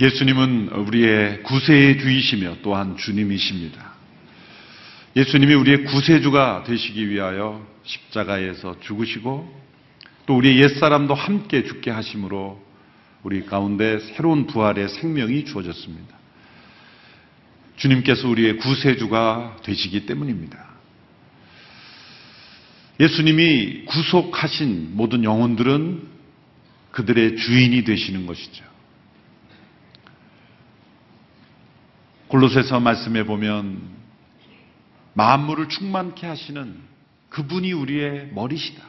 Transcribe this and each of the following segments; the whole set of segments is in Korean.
예수님은 우리의 구세주이시며 또한 주님이십니다. 예수님이 우리의 구세주가 되시기 위하여 십자가에서 죽으시고 또 우리의 옛사람도 함께 죽게 하심으로 우리 가운데 새로운 부활의 생명이 주어졌습니다. 주님께서 우리의 구세주가 되시기 때문입니다. 예수님이 구속하신 모든 영혼들은 그들의 주인이 되시는 것이죠. 골로새서 말씀해 보면 만물을 충만케 하시는 그분이 우리의 머리시다.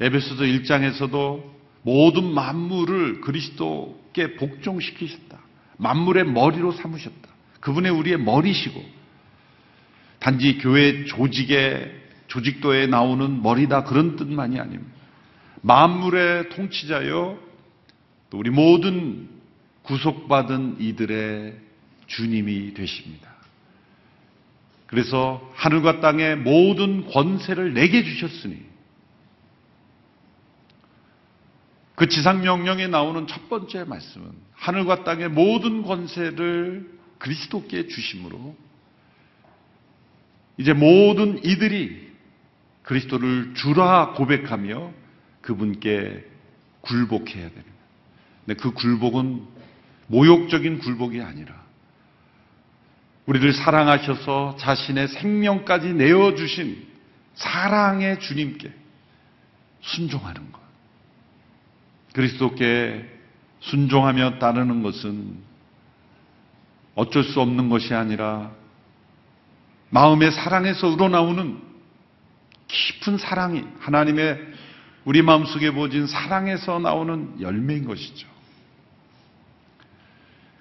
에베소서 1장에서도 모든 만물을 그리스도께 복종시키셨다. 만물의 머리로 삼으셨다. 그분의 우리의 머리시고 단지 교회 조직의 조직도에 나오는 머리다 그런 뜻만이 아닙니다. 만물의 통치자요 또 우리 모든 구속받은 이들의 주님이 되십니다. 그래서 하늘과 땅의 모든 권세를 내게 주셨으니 그 지상명령에 나오는 첫 번째 말씀은 하늘과 땅의 모든 권세를 그리스도께 주심으로 이제 모든 이들이 그리스도를 주라 고백하며 그분께 굴복해야 됩니다. 근데 그 굴복은 모욕적인 굴복이 아니라 우리를 사랑하셔서 자신의 생명까지 내어주신 사랑의 주님께 순종하는 것. 그리스도께 순종하며 따르는 것은 어쩔 수 없는 것이 아니라 마음의 사랑에서 우러나오는 깊은 사랑이 하나님의 우리 마음속에 보진 사랑에서 나오는 열매인 것이죠.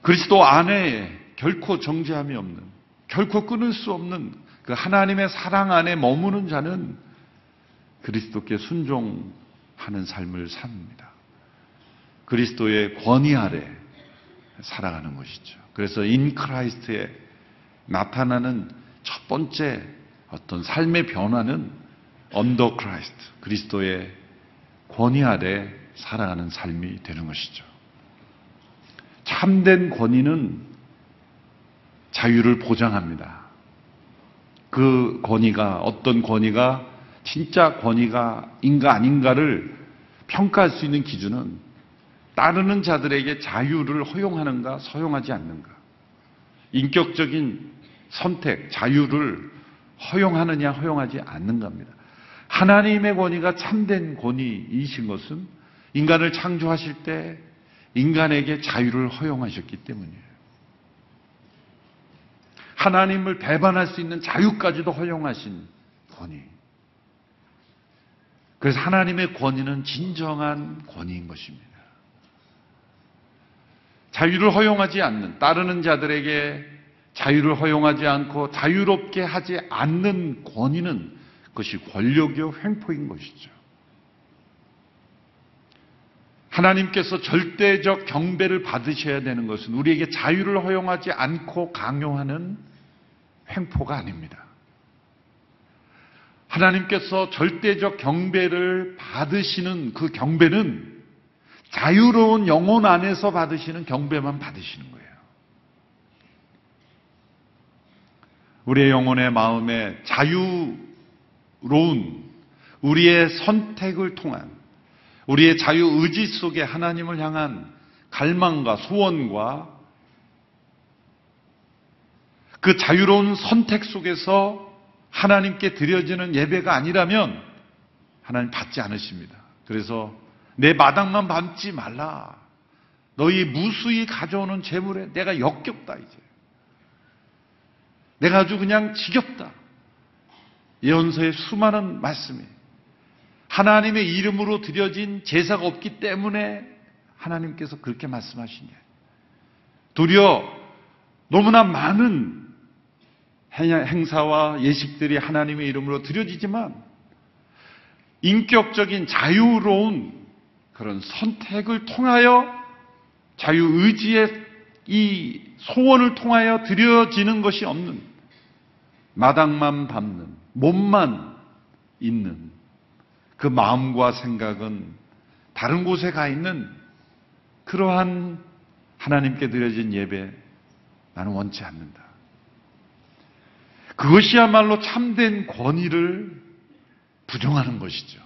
그리스도 안에 결코 정죄함이 없는, 결코 끊을 수 없는 그 하나님의 사랑 안에 머무는 자는 그리스도께 순종하는 삶을 삽니다. 그리스도의 권위 아래 살아가는 것이죠. 그래서 in Christ에 나타나는 첫 번째 어떤 삶의 변화는 under Christ, 그리스도의 권위 아래 살아가는 삶이 되는 것이죠. 참된 권위는 자유를 보장합니다. 그 권위가 어떤 권위가 진짜 권위가 인가 아닌가를 평가할 수 있는 기준은 따르는 자들에게 자유를 허용하는가 서용하지 않는가. 인격적인 선택, 자유를 허용하느냐 허용하지 않는가입니다. 하나님의 권위가 참된 권위이신 것은 인간을 창조하실 때 인간에게 자유를 허용하셨기 때문이에요. 하나님을 배반할 수 있는 자유까지도 허용하신 권위. 그래서 하나님의 권위는 진정한 권위인 것입니다. 자유를 허용하지 않는, 따르는 자들에게 자유를 허용하지 않고 자유롭게 하지 않는 권위는 그것이 권력이요 횡포인 것이죠. 하나님께서 절대적 경배를 받으셔야 되는 것은 우리에게 자유를 허용하지 않고 강요하는 횡포가 아닙니다. 하나님께서 절대적 경배를 받으시는 그 경배는 자유로운 영혼 안에서 받으시는 경배만 받으시는 거예요. 우리의 영혼의 마음에 자유로운 우리의 선택을 통한 우리의 자유 의지 속에 하나님을 향한 갈망과 소원과 그 자유로운 선택 속에서 하나님께 드려지는 예배가 아니라면 하나님 받지 않으십니다. 그래서 내 마당만 밟지 말라. 너희 무수히 가져오는 재물에 내가 역겹다 이제. 내가 아주 그냥 지겹다. 예언서의 수많은 말씀이 하나님의 이름으로 드려진 제사가 없기 때문에 하나님께서 그렇게 말씀하시냐. 도리어 너무나 많은 행사와 예식들이 하나님의 이름으로 드려지지만 인격적인 자유로운 그런 선택을 통하여 자유의지의 이 소원을 통하여 드려지는 것이 없는 마당만 밟는 몸만 있는 그 마음과 생각은 다른 곳에 가 있는 그러한 하나님께 드려진 예배 나는 원치 않는다. 그것이야말로 참된 권위를 부정하는 것이죠.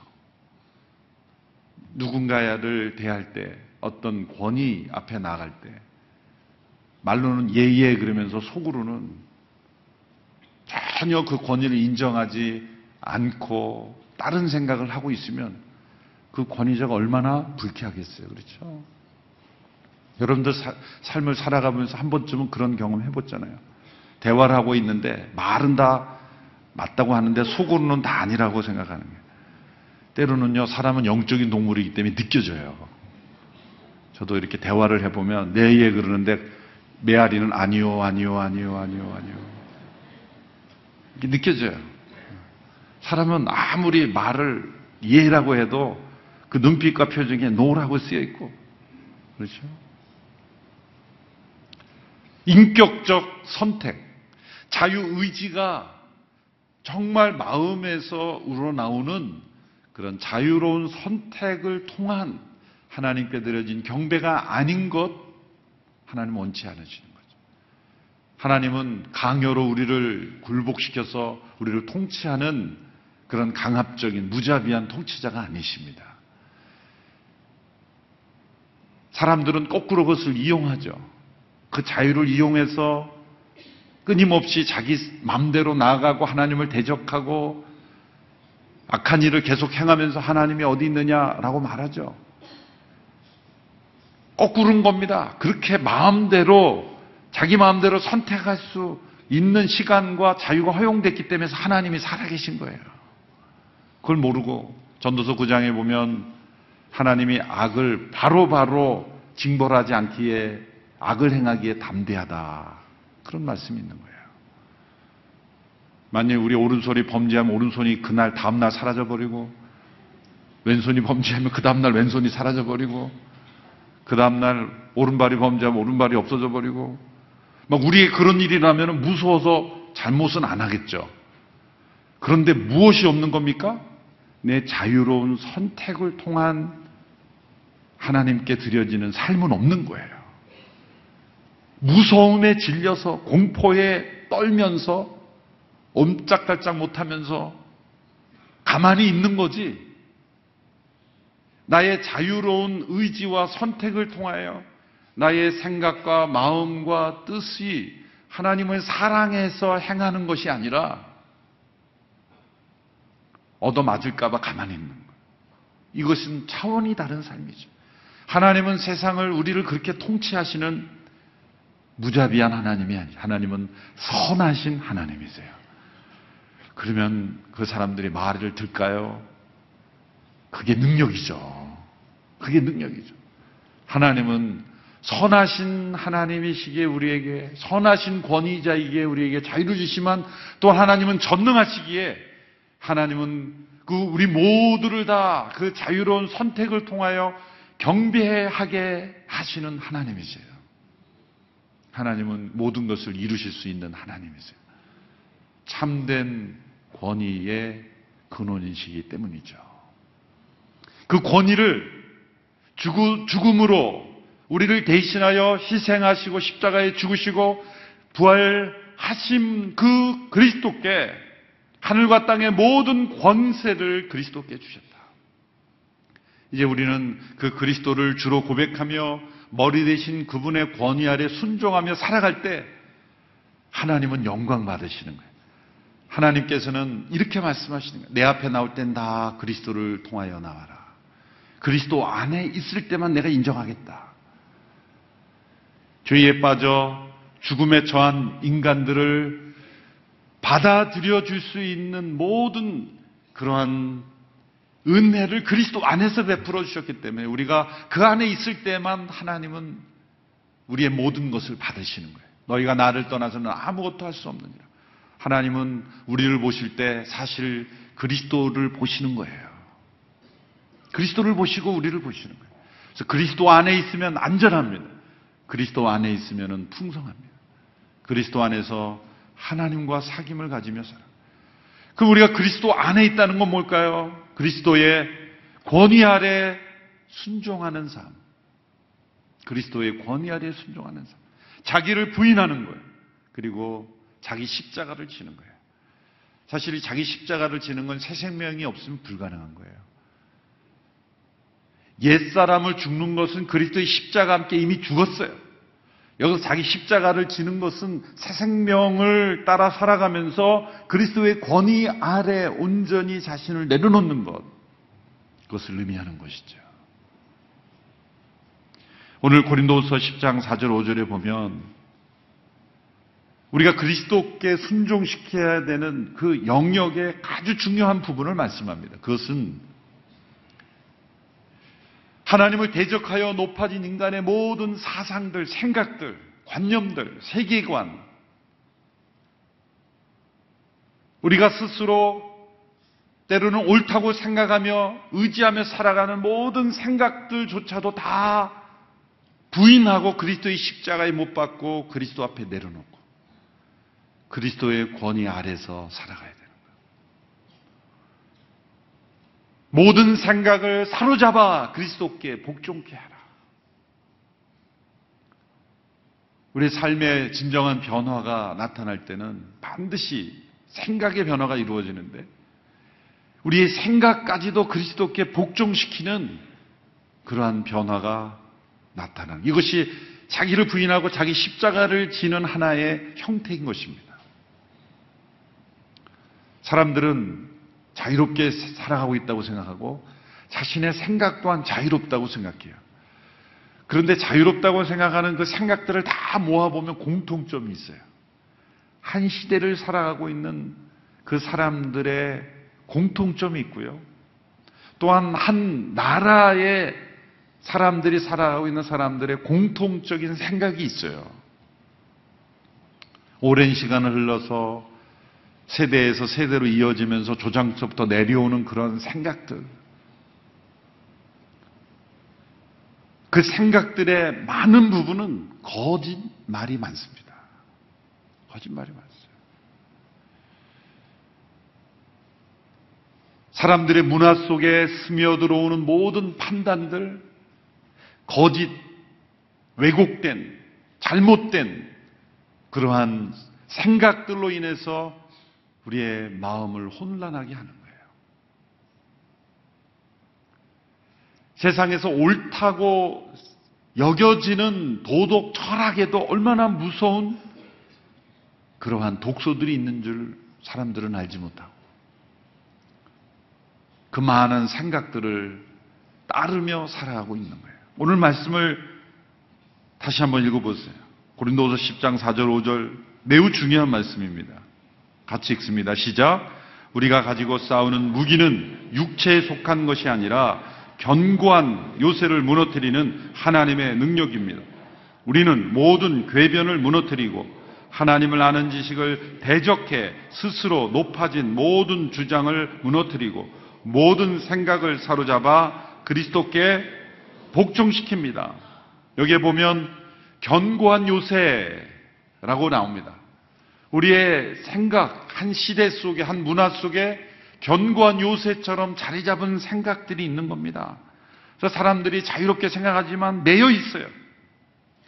누군가를 대할 때 어떤 권위 앞에 나갈 때 말로는 예예 그러면서 속으로는 전혀 그 권위를 인정하지 않고 다른 생각을 하고 있으면 그 권위자가 얼마나 불쾌하겠어요. 그렇죠? 여러분들 사, 삶을 살아가면서 한 번쯤은 그런 경험 해봤잖아요. 대화를 하고 있는데 말은 다 맞다고 하는데 속으로는 다 아니라고 생각하는 거예요. 때로는요, 사람은 영적인 동물이기 때문에 느껴져요. 저도 이렇게 대화를 해보면 네 예 그러는데 메아리는 아니요, 아니요, 아니요, 아니요, 아니요. 이게 느껴져요. 사람은 아무리 말을 예라고 해도 그 눈빛과 표정에 노라고 쓰여 있고, 그렇죠? 인격적 선택, 자유의지가 정말 마음에서 우러나오는 그런 자유로운 선택을 통한 하나님께 드려진 경배가 아닌 것 하나님 원치 않으시는 거죠. 하나님은 강요로 우리를 굴복시켜서 우리를 통치하는 그런 강압적인 무자비한 통치자가 아니십니다. 사람들은 거꾸로 그것을 이용하죠. 그 자유를 이용해서 끊임없이 자기 마음대로 나아가고 하나님을 대적하고 악한 일을 계속 행하면서 하나님이 어디 있느냐라고 말하죠. 거꾸른 겁니다. 그렇게 마음대로 자기 마음대로 선택할 수 있는 시간과 자유가 허용됐기 때문에 하나님이 살아계신 거예요. 그걸 모르고 전도서 9장에 보면 하나님이 악을 바로바로 바로 징벌하지 않기에 악을 행하기에 담대하다. 그런 말씀이 있는 거예요. 만일 우리 오른손이 범죄하면 오른손이 그날 다음날 사라져버리고 왼손이 범죄하면 그 다음날 왼손이 사라져버리고 그 다음날 오른발이 범죄하면 오른발이 없어져버리고 막 우리의 그런 일이 라면 무서워서 잘못은 안 하겠죠. 그런데 무엇이 없는 겁니까? 내 자유로운 선택을 통한 하나님께 드려지는 삶은 없는 거예요. 무서움에 질려서 공포에 떨면서 옴짝달짝 못하면서 가만히 있는 거지. 나의 자유로운 의지와 선택을 통하여 나의 생각과 마음과 뜻이 하나님을 사랑해서 행하는 것이 아니라 얻어맞을까봐 가만히 있는 거예요. 이것은 차원이 다른 삶이죠. 하나님은 세상을 우리를 그렇게 통치하시는 무자비한 하나님이 아니죠. 하나님은 선하신 하나님이세요. 그러면 그 사람들이 말을 들까요? 그게 능력이죠. 그게 능력이죠. 하나님은 선하신 하나님이시기에 우리에게 선하신 권위자이기에 우리에게 자유를 주시만 또 하나님은 전능하시기에 하나님은 그 우리 모두를 다 그 자유로운 선택을 통하여 경배하게 하시는 하나님이세요. 하나님은 모든 것을 이루실 수 있는 하나님이세요. 참된 권위의 근원이시기 때문이죠. 그 권위를 죽음으로 우리를 대신하여 희생하시고 십자가에 죽으시고 부활하신 그 그리스도께 하늘과 땅의 모든 권세를 그리스도께 주셨다. 이제 우리는 그 그리스도를 주로 고백하며 머리 대신 그분의 권위 아래 순종하며 살아갈 때 하나님은 영광 받으시는 거예요. 하나님께서는 이렇게 말씀하시는 거예요. 내 앞에 나올 땐 다 그리스도를 통하여 나와라. 그리스도 안에 있을 때만 내가 인정하겠다. 죄에 빠져 죽음에 처한 인간들을 받아들여 줄 수 있는 모든 그러한 은혜를 그리스도 안에서 베풀어 주셨기 때문에 우리가 그 안에 있을 때만 하나님은 우리의 모든 것을 받으시는 거예요. 너희가 나를 떠나서는 아무것도 할 수 없느니라. 하나님은 우리를 보실 때 사실 그리스도를 보시는 거예요. 그리스도를 보시고 우리를 보시는 거예요. 그래서 그리스도 안에 있으면 안전합니다. 그리스도 안에 있으면 풍성합니다. 그리스도 안에서 하나님과 사귐을 가지며 살아. 그럼 우리가 그리스도 안에 있다는 건 뭘까요? 그리스도의 권위 아래 순종하는 삶. 그리스도의 권위 아래 순종하는 삶. 자기를 부인하는 거예요. 그리고 자기 십자가를 지는 거예요. 사실 이 자기 십자가를 지는 건 새 생명이 없으면 불가능한 거예요. 옛사람을 죽는 것은 그리스도의 십자가 함께 이미 죽었어요. 여기서 자기 십자가를 지는 것은 새 생명을 따라 살아가면서 그리스도의 권위 아래 온전히 자신을 내려놓는 것. 그것을 의미하는 것이죠. 오늘 고린도서 10장 4절 5절에 보면 우리가 그리스도께 순종시켜야 되는 그 영역의 아주 중요한 부분을 말씀합니다. 그것은 하나님을 대적하여 높아진 인간의 모든 사상들, 생각들, 관념들, 세계관, 우리가 스스로 때로는 옳다고 생각하며 의지하며 살아가는 모든 생각들조차도 다 부인하고 그리스도의 십자가에 못 박고 그리스도 앞에 내려놓고 그리스도의 권위 아래서 살아가야 되는 거예요. 모든 생각을 사로잡아 그리스도께 복종케 하라. 우리 삶의 진정한 변화가 나타날 때는 반드시 생각의 변화가 이루어지는데 우리의 생각까지도 그리스도께 복종시키는 그러한 변화가 나타나는 이것이 자기를 부인하고 자기 십자가를 지는 하나의 형태인 것입니다. 사람들은 자유롭게 살아가고 있다고 생각하고 자신의 생각 또한 자유롭다고 생각해요. 그런데 자유롭다고 생각하는 그 생각들을 다 모아보면 공통점이 있어요. 한 시대를 살아가고 있는 그 사람들의 공통점이 있고요. 또한 한 나라의 사람들이 살아가고 있는 사람들의 공통적인 생각이 있어요. 오랜 시간을 흘러서 세대에서 세대로 이어지면서 조장서부터 내려오는 그런 생각들. 그 생각들의 많은 부분은 거짓말이 많습니다. 거짓말이 많습니다. 사람들의 문화 속에 스며들어오는 모든 판단들, 거짓, 왜곡된, 잘못된 그러한 생각들로 인해서 우리의 마음을 혼란하게 하는 거예요. 세상에서 옳다고 여겨지는 도덕 철학에도 얼마나 무서운 그러한 독소들이 있는 줄 사람들은 알지 못하고 그 많은 생각들을 따르며 살아가고 있는 거예요. 오늘 말씀을 다시 한번 읽어보세요. 고린도서 10장 4절 5절 매우 중요한 말씀입니다. 같이 읽습니다. 시작. 우리가 가지고 싸우는 무기는 육체에 속한 것이 아니라 견고한 요새를 무너뜨리는 하나님의 능력입니다. 우리는 모든 궤변을 무너뜨리고 하나님을 아는 지식을 대적해 스스로 높아진 모든 주장을 무너뜨리고 모든 생각을 사로잡아 그리스도께 복종시킵니다. 여기에 보면 견고한 요새라고 나옵니다. 우리의 생각, 한 시대 속에, 한 문화 속에 견고한 요새처럼 자리 잡은 생각들이 있는 겁니다. 그래서 사람들이 자유롭게 생각하지만 매여 있어요.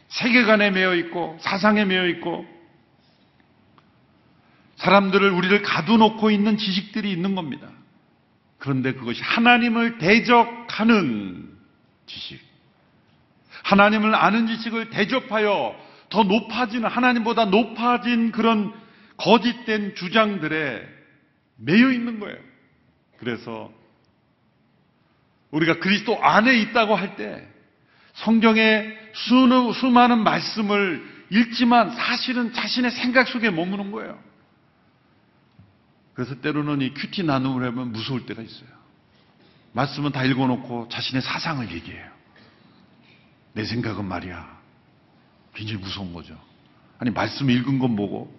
세계관에 매여 있고, 사상에 매여 있고, 사람들을, 우리를 가두놓고 있는 지식들이 있는 겁니다. 그런데 그것이 하나님을 대적하는 지식. 하나님을 아는 지식을 대접하여 더 높아지는 하나님보다 높아진 그런 거짓된 주장들에 매여 있는 거예요. 그래서 우리가 그리스도 안에 있다고 할 때 성경의 수는, 수많은 말씀을 읽지만 사실은 자신의 생각 속에 머무는 거예요. 그래서 때로는 이 큐티 나눔을 하면 무서울 때가 있어요. 말씀은 다 읽어놓고 자신의 사상을 얘기해요. 내 생각은 말이야. 굉장히 무서운 거죠. 아니, 말씀 읽은 건 뭐고?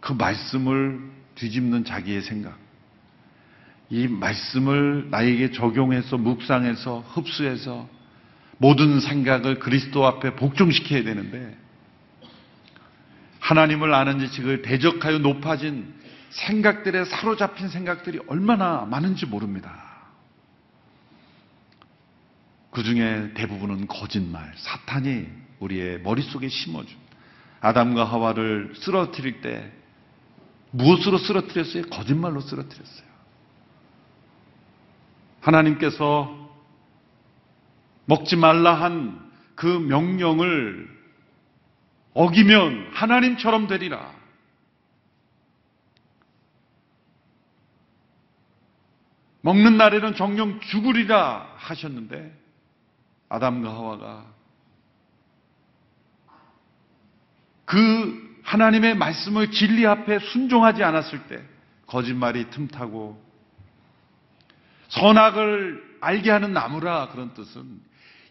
그 말씀을 뒤집는 자기의 생각. 이 말씀을 나에게 적용해서, 묵상해서, 흡수해서 모든 생각을 그리스도 앞에 복종시켜야 되는데, 하나님을 아는 지식을 대적하여 높아진 생각들에 사로잡힌 생각들이 얼마나 많은지 모릅니다. 그 중에 대부분은 거짓말, 사탄이 우리의 머릿속에 심어준 아담과 하와를 쓰러뜨릴 때 무엇으로 쓰러뜨렸어요? 거짓말로 쓰러뜨렸어요. 하나님께서 먹지 말라 한 그 명령을 어기면 하나님처럼 되리라. 먹는 날에는 정령 죽으리라 하셨는데 아담과 하와가 그 하나님의 말씀을 진리 앞에 순종하지 않았을 때 거짓말이 틈타고 선악을 알게 하는 나무라 그런 뜻은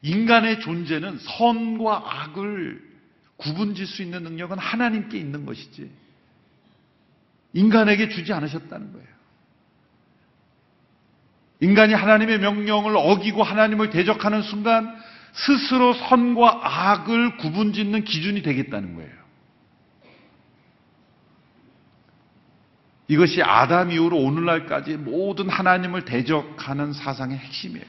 인간의 존재는 선과 악을 구분질 수 있는 능력은 하나님께 있는 것이지 인간에게 주지 않으셨다는 거예요. 인간이 하나님의 명령을 어기고 하나님을 대적하는 순간 스스로 선과 악을 구분 짓는 기준이 되겠다는 거예요. 이것이 아담 이후로 오늘날까지 모든 하나님을 대적하는 사상의 핵심이에요.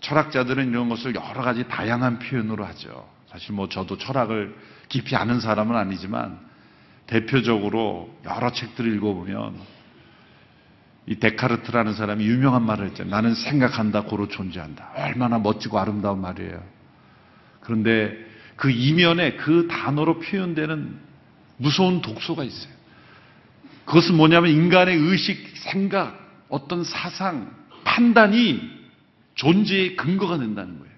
철학자들은 이런 것을 여러 가지 다양한 표현으로 하죠. 사실 뭐 저도 철학을 깊이 아는 사람은 아니지만 대표적으로 여러 책들을 읽어보면 이 데카르트라는 사람이 유명한 말을 했잖아요. 나는 생각한다, 고로 존재한다. 얼마나 멋지고 아름다운 말이에요. 그런데 그 이면에 그 단어로 표현되는 무서운 독소가 있어요. 그것은 뭐냐면 인간의 의식, 생각, 어떤 사상, 판단이 존재의 근거가 된다는 거예요.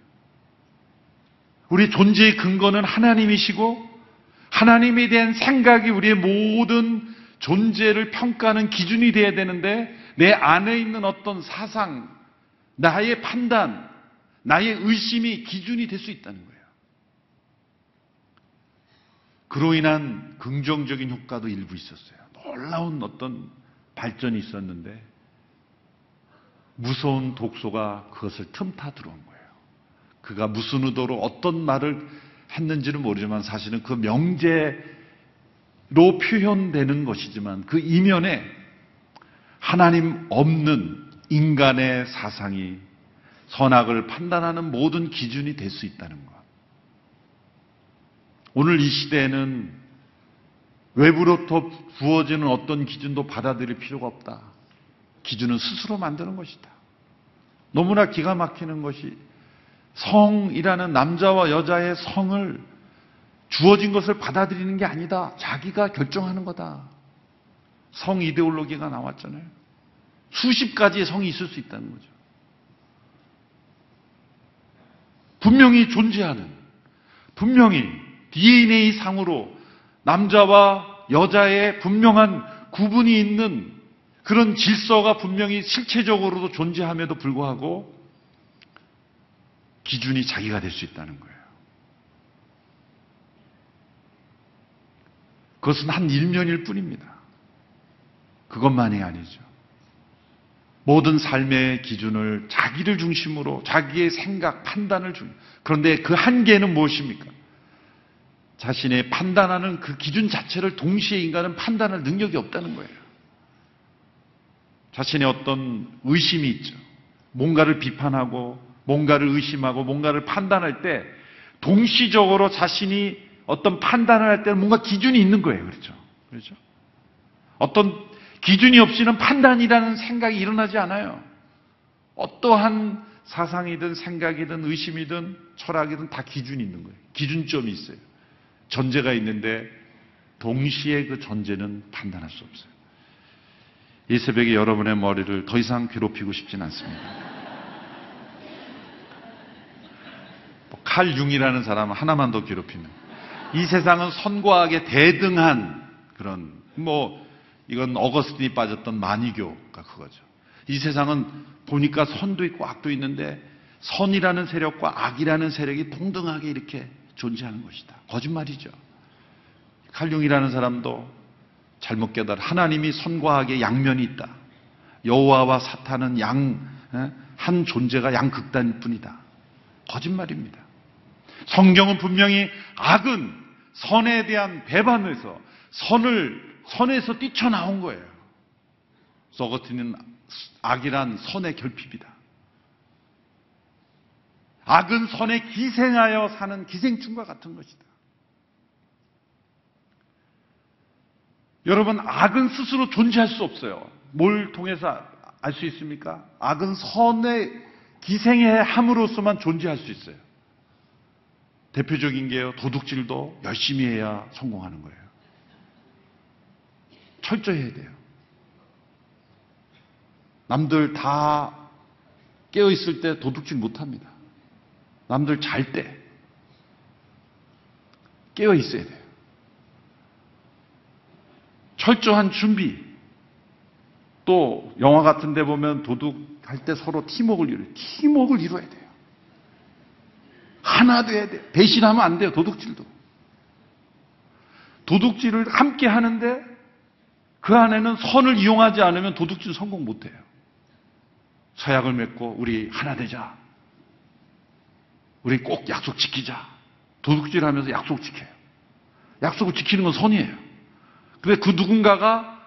우리 존재의 근거는 하나님이시고 하나님에 대한 생각이 우리의 모든 존재를 평가하는 기준이 되어야 되는데 내 안에 있는 어떤 사상, 나의 판단, 나의 의심이 기준이 될 수 있다는 거예요. 그로 인한 긍정적인 효과도 일부 있었어요. 놀라운 어떤 발전이 있었는데 무서운 독소가 그것을 틈타 들어온 거예요. 그가 무슨 의도로 어떤 말을 했는지는 모르지만 사실은 그 명제 로 표현되는 것이지만 그 이면에 하나님 없는 인간의 사상이 선악을 판단하는 모든 기준이 될 수 있다는 것. 오늘 이 시대에는 외부로부터 부어지는 어떤 기준도 받아들일 필요가 없다. 기준은 스스로 만드는 것이다. 너무나 기가 막히는 것이 성이라는 남자와 여자의 성을 주어진 것을 받아들이는 게 아니다. 자기가 결정하는 거다. 성 이데올로기가 나왔잖아요. 수십 가지의 성이 있을 수 있다는 거죠. 분명히 존재하는, 분명히 DNA 상으로 남자와 여자의 분명한 구분이 있는 그런 질서가 분명히 실체적으로도 존재함에도 불구하고 기준이 자기가 될 수 있다는 거예요. 그것은 한 일면일 뿐입니다. 그것만이 아니죠. 모든 삶의 기준을 자기를 중심으로 자기의 생각, 판단을 중. 그런데 그 한계는 무엇입니까? 자신의 판단하는 그 기준 자체를 동시에 인간은 판단할 능력이 없다는 거예요. 자신의 어떤 의심이 있죠. 뭔가를 비판하고, 뭔가를 의심하고, 뭔가를 판단할 때, 동시적으로 자신이 어떤 판단을 할 때는 뭔가 기준이 있는 거예요. 그렇죠? 그렇죠? 어떤 기준이 없이는 판단이라는 생각이 일어나지 않아요. 어떠한 사상이든 생각이든 의심이든 철학이든 다 기준이 있는 거예요. 기준점이 있어요. 전제가 있는데 동시에 그 전제는 판단할 수 없어요. 이 새벽에 여러분의 머리를 더 이상 괴롭히고 싶진 않습니다. 뭐칼 융이라는 사람은 하나만 더 괴롭히는. 이 세상은 선과 악에 대등한 그런 뭐 이건 어거스틴이 빠졌던 마니교가 그거죠. 이 세상은 보니까 선도 있고 악도 있는데 선이라는 세력과 악이라는 세력이 동등하게 이렇게 존재하는 것이다. 거짓말이죠. 칼융이라는 사람도 잘못 깨달아 하나님이 선과 악의 양면이 있다. 여호와와 사탄은 양 한 존재가 양극단일 뿐이다. 거짓말입니다. 성경은 분명히 악은 선에 대한 배반에서 선을 선에서 뛰쳐나온 거예요. 서거티는 악이란 선의 결핍이다. 악은 선에 기생하여 사는 기생충과 같은 것이다. 여러분, 악은 스스로 존재할 수 없어요. 뭘 통해서 알 수 있습니까? 악은 선에 기생해 함으로써만 존재할 수 있어요. 대표적인 게요, 도둑질도 열심히 해야 성공하는 거예요. 철저히 해야 돼요. 남들 다 깨어 있을 때 도둑질 못 합니다. 남들 잘 때 깨어 있어야 돼요. 철저한 준비. 또 영화 같은 데 보면 도둑할 때 서로 팀워크를 이루어요. 팀워크를 이루어야 돼요. 하나 돼야 돼요. 배신하면 안 돼요. 도둑질도. 도둑질을 함께 하는데 그 안에는 선을 이용하지 않으면 도둑질 성공 못 해요. 서약을 맺고 우리 하나 되자. 우리 꼭 약속 지키자. 도둑질 하면서 약속 지켜요. 약속을 지키는 건 선이에요. 근데 그 누군가가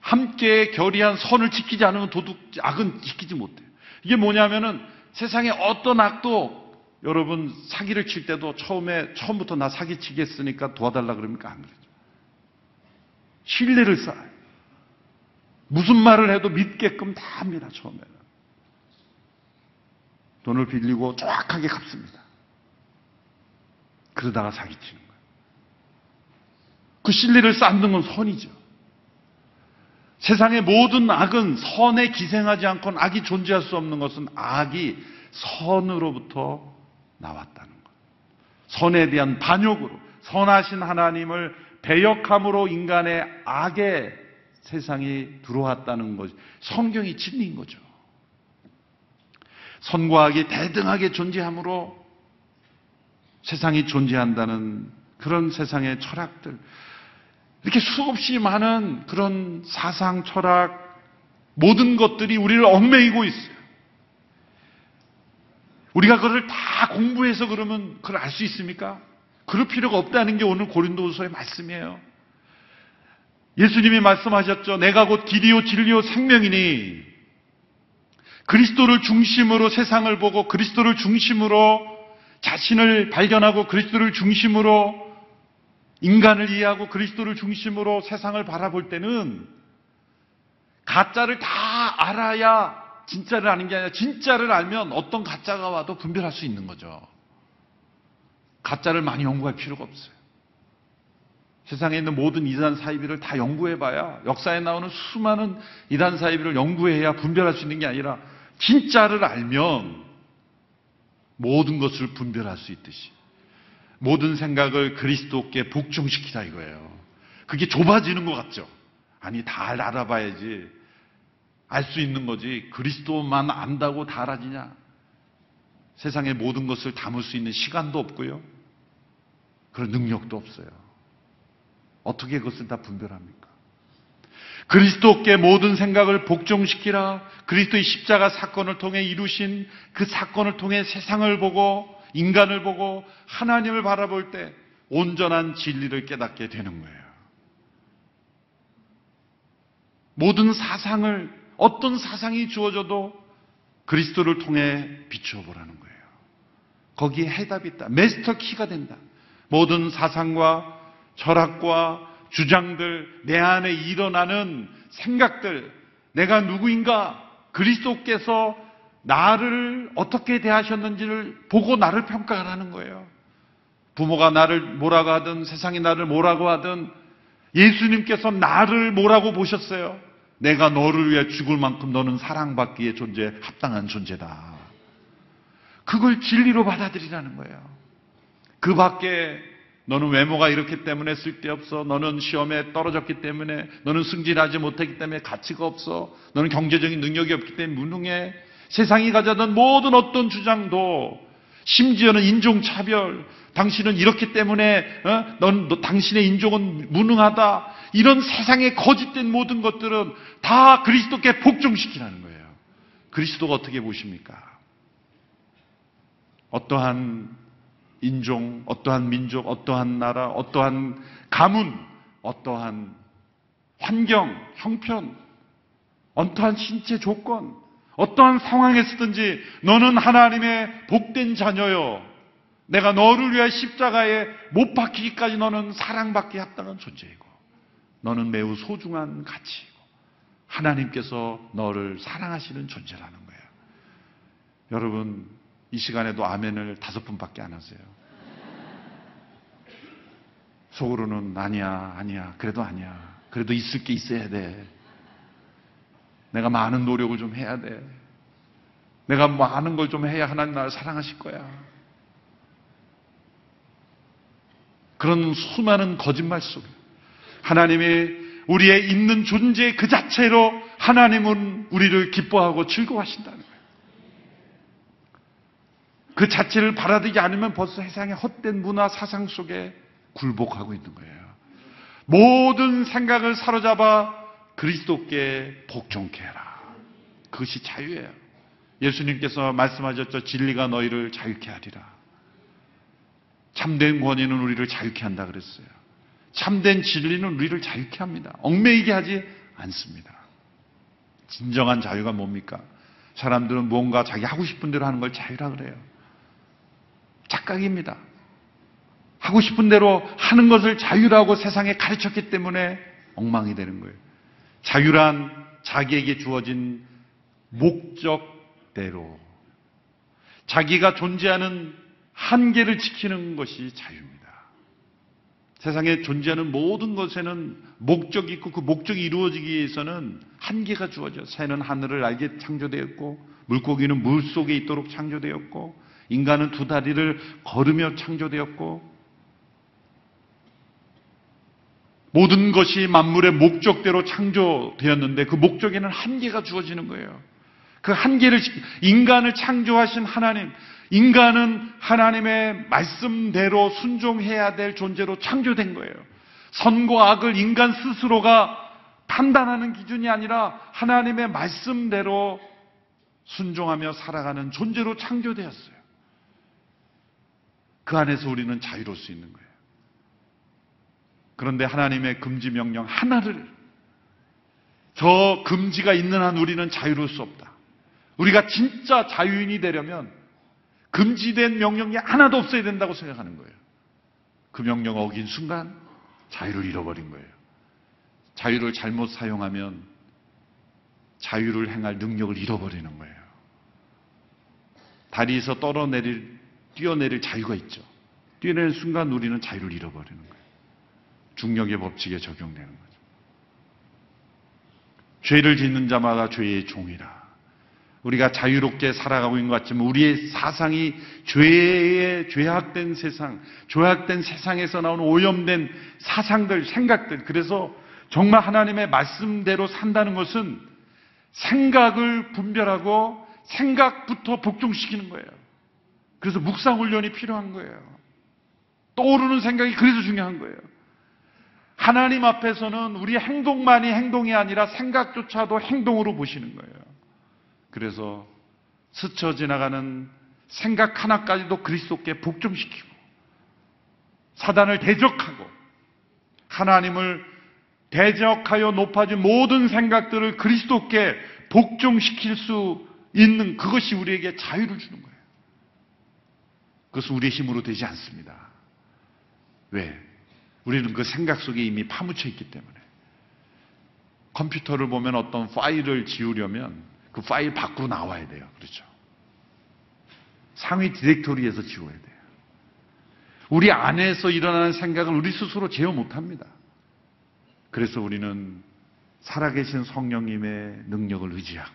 함께 결의한 선을 지키지 않으면 도둑, 악은 지키지 못해요. 이게 뭐냐면은 세상에 어떤 악도 여러분 사기를 칠 때도 처음에, 처음부터 나 사기 치겠으니까 도와달라 그럽니까? 안 그러죠. 신뢰를 쌓아요. 무슨 말을 해도 믿게끔 다 합니다, 처음에는. 돈을 빌리고 정확하게 갚습니다. 그러다가 사기치는 거예요. 그 신뢰를 쌓는 건 선이죠. 세상의 모든 악은 선에 기생하지 않고는 악이 존재할 수 없는 것은 악이 선으로부터 나왔다는 것. 선에 대한 반역으로 선하신 하나님을 배역함으로 인간의 악의 세상이 들어왔다는 것. 성경이 진리인 거죠. 선과 악이 대등하게 존재함으로 세상이 존재한다는 그런 세상의 철학들. 이렇게 수없이 많은 그런 사상, 철학, 모든 것들이 우리를 얽매이고 있어요. 우리가 그걸 다 공부해서 그러면 그걸 알 수 있습니까? 그럴 필요가 없다는 게 오늘 고린도후서의 말씀이에요. 예수님이 말씀하셨죠. 내가 곧 길이요 진리요 생명이니 그리스도를 중심으로 세상을 보고 그리스도를 중심으로 자신을 발견하고 그리스도를 중심으로 인간을 이해하고 그리스도를 중심으로 세상을 바라볼 때는 가짜를 다 알아야 진짜를 아는 게 아니라 진짜를 알면 어떤 가짜가 와도 분별할 수 있는 거죠. 가짜를 많이 연구할 필요가 없어요. 세상에 있는 모든 이단 사이비를 다 연구해봐야 역사에 나오는 수많은 이단 사이비를 연구해야 분별할 수 있는 게 아니라 진짜를 알면 모든 것을 분별할 수 있듯이 모든 생각을 그리스도께 복종시키다 이거예요. 그게 좁아지는 것 같죠? 아니, 다 알아봐야지. 알 수 있는 거지. 그리스도만 안다고 다 알아지냐? 세상의 모든 것을 담을 수 있는 시간도 없고요. 그런 능력도 없어요. 어떻게 그것을 다 분별합니까? 그리스도께 모든 생각을 복종시키라. 그리스도의 십자가 사건을 통해 이루신 그 사건을 통해 세상을 보고 인간을 보고 하나님을 바라볼 때 온전한 진리를 깨닫게 되는 거예요. 모든 사상을 어떤 사상이 주어져도 그리스도를 통해 비추어 보라는 거예요. 거기에 해답이 있다. 메스터 키가 된다. 모든 사상과 철학과 주장들, 내 안에 일어나는 생각들, 내가 누구인가, 그리스도께서 나를 어떻게 대하셨는지를 보고 나를 평가하는 거예요. 부모가 나를 뭐라고 하든 세상이 나를 뭐라고 하든 예수님께서 나를 뭐라고 보셨어요? 내가 너를 위해 죽을 만큼 너는 사랑받기에 존재, 합당한 존재다. 그걸 진리로 받아들이라는 거예요. 그 밖에 너는 외모가 이렇기 때문에 쓸데없어. 너는 시험에 떨어졌기 때문에, 너는 승진하지 못했기 때문에 가치가 없어. 너는 경제적인 능력이 없기 때문에 무능해. 세상이 가져던 모든 어떤 주장도 심지어는 인종차별, 당신은 이렇기 때문에 어? 넌 너, 당신의 인종은 무능하다. 이런 세상에 거짓된 모든 것들은 다 그리스도께 복종시키라는 거예요. 그리스도가 어떻게 보십니까? 어떠한 인종, 어떠한 민족, 어떠한 나라, 어떠한 가문, 어떠한 환경, 형편, 어떠한 신체 조건, 어떠한 상황에서든지 너는 하나님의 복된 자녀요. 내가 너를 위해 십자가에 못 박히기까지 너는 사랑받게 합당한 존재이고 너는 매우 소중한 가치이고 하나님께서 너를 사랑하시는 존재라는 거예요. 여러분 이 시간에도 아멘을 다섯 분밖에 안 하세요. 속으로는 아니야, 아니야, 그래도 아니야. 그래도 있을 게 있어야 돼. 내가 많은 노력을 좀 해야 돼. 내가 많은 걸 좀 해야 하나님 나를 사랑하실 거야. 그런 수많은 거짓말 속에 하나님이 우리의 있는 존재 그 자체로 하나님은 우리를 기뻐하고 즐거워하신다는 거예요. 그 자체를 받아들이지 않으면 벌써 세상의 헛된 문화 사상 속에 굴복하고 있는 거예요. 모든 생각을 사로잡아 그리스도께 복종케 해라. 그것이 자유예요. 예수님께서 말씀하셨죠. 진리가 너희를 자유케 하리라. 참된 권위는 우리를 자유케 한다 그랬어요. 참된 진리는 우리를 자유케 합니다. 얽매이게 하지 않습니다. 진정한 자유가 뭡니까? 사람들은 무언가 자기 하고 싶은 대로 하는 걸 자유라 그래요. 착각입니다. 하고 싶은 대로 하는 것을 자유라고 세상에 가르쳤기 때문에 엉망이 되는 거예요. 자유란 자기에게 주어진 목적대로 자기가 존재하는 한계를 지키는 것이 자유입니다. 세상에 존재하는 모든 것에는 목적이 있고 그 목적이 이루어지기 위해서는 한계가 주어져. 새는 하늘을 알게 창조되었고 물고기는 물 속에 있도록 창조되었고 인간은 두 다리를 걸으며 창조되었고 모든 것이 만물의 목적대로 창조되었는데 그 목적에는 한계가 주어지는 거예요. 그 한계를 인간을 창조하신 하나님, 인간은 하나님의 말씀대로 순종해야 될 존재로 창조된 거예요. 선과 악을 인간 스스로가 판단하는 기준이 아니라 하나님의 말씀대로 순종하며 살아가는 존재로 창조되었어요. 그 안에서 우리는 자유로울 수 있는 거예요. 그런데 하나님의 금지 명령 하나를 저 금지가 있는 한 우리는 자유로울 수 없다. 우리가 진짜 자유인이 되려면 금지된 명령이 하나도 없어야 된다고 생각하는 거예요. 그 명령 어긴 순간 자유를 잃어버린 거예요. 자유를 잘못 사용하면 자유를 행할 능력을 잃어버리는 거예요. 다리에서 떨어내릴, 뛰어내릴 자유가 있죠. 뛰어내는 순간 우리는 자유를 잃어버리는 거예요. 중력의 법칙에 적용되는 거죠. 죄를 짓는 자마다 죄의 종이라. 우리가 자유롭게 살아가고 있는 것 같지만 우리의 사상이 죄의 죄악된 세상, 죄악된 세상에서 나오는 오염된 사상들, 생각들. 그래서 정말 하나님의 말씀대로 산다는 것은 생각을 분별하고 생각부터 복종시키는 거예요. 그래서 묵상 훈련이 필요한 거예요. 떠오르는 생각이 그래서 중요한 거예요. 하나님 앞에서는 우리 행동만이 행동이 아니라 생각조차도 행동으로 보시는 거예요. 그래서 스쳐 지나가는 생각 하나까지도 그리스도께 복종시키고 사단을 대적하고 하나님을 대적하여 높아진 모든 생각들을 그리스도께 복종시킬 수 있는 그것이 우리에게 자유를 주는 거예요. 그것은 우리의 힘으로 되지 않습니다. 왜? 우리는 그 생각 속에 이미 파묻혀 있기 때문에. 컴퓨터를 보면 어떤 파일을 지우려면 그 파일 밖으로 나와야 돼요. 그렇죠? 상위 디렉토리에서 지워야 돼요. 우리 안에서 일어나는 생각을 우리 스스로 제어 못 합니다. 그래서 우리는 살아계신 성령님의 능력을 의지하고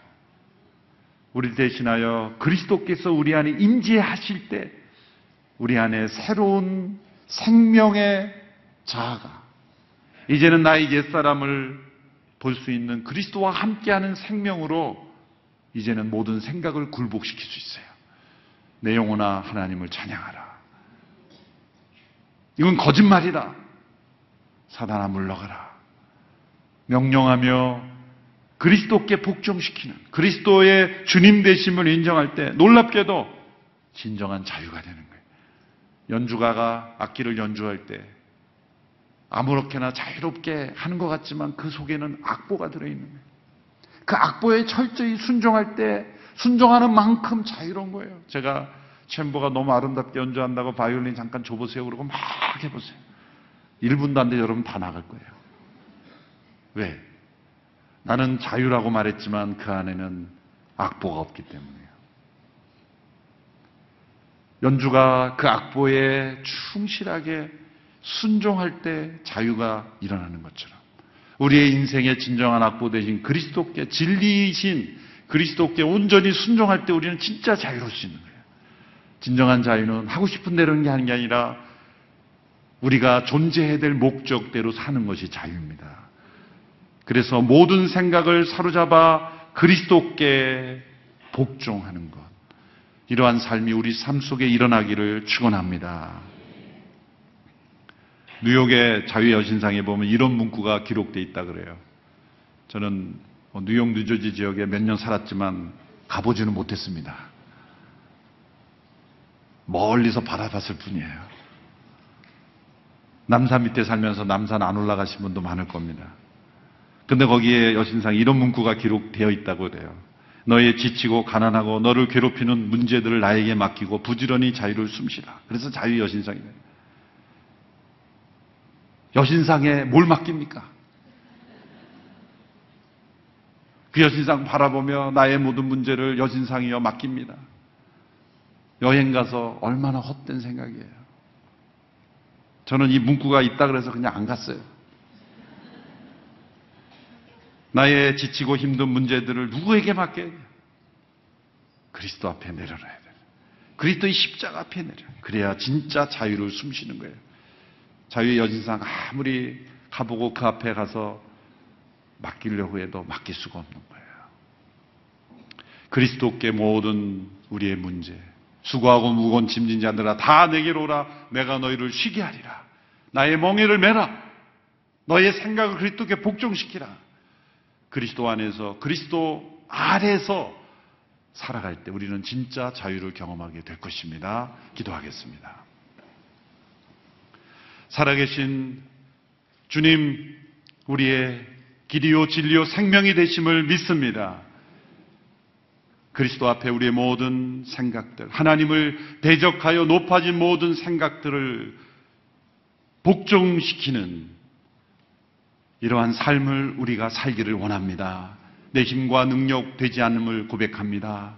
우리 대신하여 그리스도께서 우리 안에 임재하실 때 우리 안에 새로운 생명의 자아가 이제는 나의 옛사람을 볼 수 있는 그리스도와 함께하는 생명으로 이제는 모든 생각을 굴복시킬 수 있어요. 내 영혼아 하나님을 찬양하라. 이건 거짓말이다. 사단아 물러가라. 명령하며 그리스도께 복종시키는 그리스도의 주님 되심을 인정할 때 놀랍게도 진정한 자유가 되는 거예요. 연주가가 악기를 연주할 때 아무렇게나 자유롭게 하는 것 같지만 그 속에는 악보가 들어있는 거예요. 그 악보에 철저히 순종할 때 순종하는 만큼 자유로운 거예요. 제가 챔버가 너무 아름답게 연주한다고 바이올린 잠깐 줘보세요. 그러고 막 해보세요. 1분도 안 돼 여러분 다 나갈 거예요. 왜? 나는 자유라고 말했지만 그 안에는 악보가 없기 때문이에요. 연주가 그 악보에 충실하게 순종할 때 자유가 일어나는 것처럼 우리의 인생의 진정한 악보 대신 그리스도께 진리이신 그리스도께 온전히 순종할 때 우리는 진짜 자유로울 수 있는 거예요. 진정한 자유는 하고 싶은 대로 하는 게 아니라 우리가 존재해야 될 목적대로 사는 것이 자유입니다. 그래서 모든 생각을 사로잡아 그리스도께 복종하는 것. 이러한 삶이 우리 삶 속에 일어나기를 축원합니다. 뉴욕의 자유 여신상에 보면 이런 문구가 기록되어 있다 그래요. 저는 뭐 뉴욕 뉴저지 지역에 몇 년 살았지만 가보지는 못했습니다. 멀리서 바라봤을 뿐이에요. 남산 밑에 살면서 남산 안 올라가신 분도 많을 겁니다. 근데 거기에 여신상 이런 문구가 기록되어 있다고 그래요. 너의 지치고 가난하고 너를 괴롭히는 문제들을 나에게 맡기고 부지런히 자유를 숨쉬라. 그래서 자유 여신상이에요. 여신상에 뭘 맡깁니까? 그 여신상 바라보며 나의 모든 문제를 여신상이여 맡깁니다. 여행 가서 얼마나 헛된 생각이에요. 저는 이 문구가 있다 그래서 그냥 안 갔어요. 나의 지치고 힘든 문제들을 누구에게 맡겨야 돼요? 그리스도 앞에 내려놔야 돼요. 그리스도의 십자가 앞에 내려. 그래야 진짜 자유를 숨쉬는 거예요. 자유의 여진상 아무리 가보고 그 앞에 가서 맡기려고 해도 맡길 수가 없는 거예요. 그리스도께 모든 우리의 문제, 수고하고 무거운 짐진 자들아 다 내게로 오라 내가 너희를 쉬게 하리라. 나의 멍에를 메라. 너의 생각을 그리스도께 복종시키라. 그리스도 안에서 그리스도 아래서 살아갈 때 우리는 진짜 자유를 경험하게 될 것입니다. 기도하겠습니다. 살아계신 주님, 우리의 길이요, 진리요, 생명이 되심을 믿습니다. 그리스도 앞에 우리의 모든 생각들, 하나님을 대적하여 높아진 모든 생각들을 복종시키는 이러한 삶을 우리가 살기를 원합니다. 내 힘과 능력 되지 않음을 고백합니다.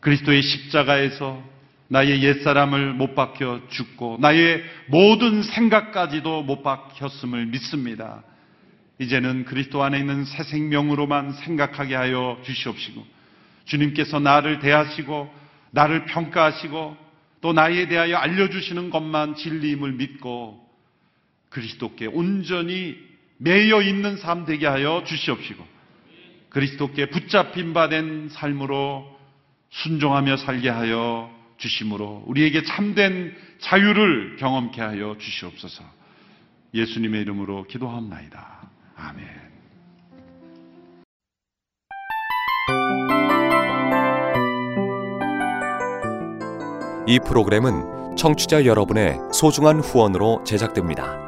그리스도의 십자가에서 나의 옛사람을 못 박혀 죽고 나의 모든 생각까지도 못 박혔음을 믿습니다. 이제는 그리스도 안에 있는 새 생명으로만 생각하게 하여 주시옵시고 주님께서 나를 대하시고 나를 평가하시고 또 나에 대하여 알려주시는 것만 진리임을 믿고 그리스도께 온전히 매여 있는 삶 되게 하여 주시옵시고 그리스도께 붙잡힌 바 된 삶으로 순종하며 살게 하여 주심으로 우리에게 참된 자유를 경험케 하여 주시옵소서. 예수님의 이름으로 기도합나이다. 아멘. 이 프로그램은 청취자 여러분의 소중한 후원으로 제작됩니다.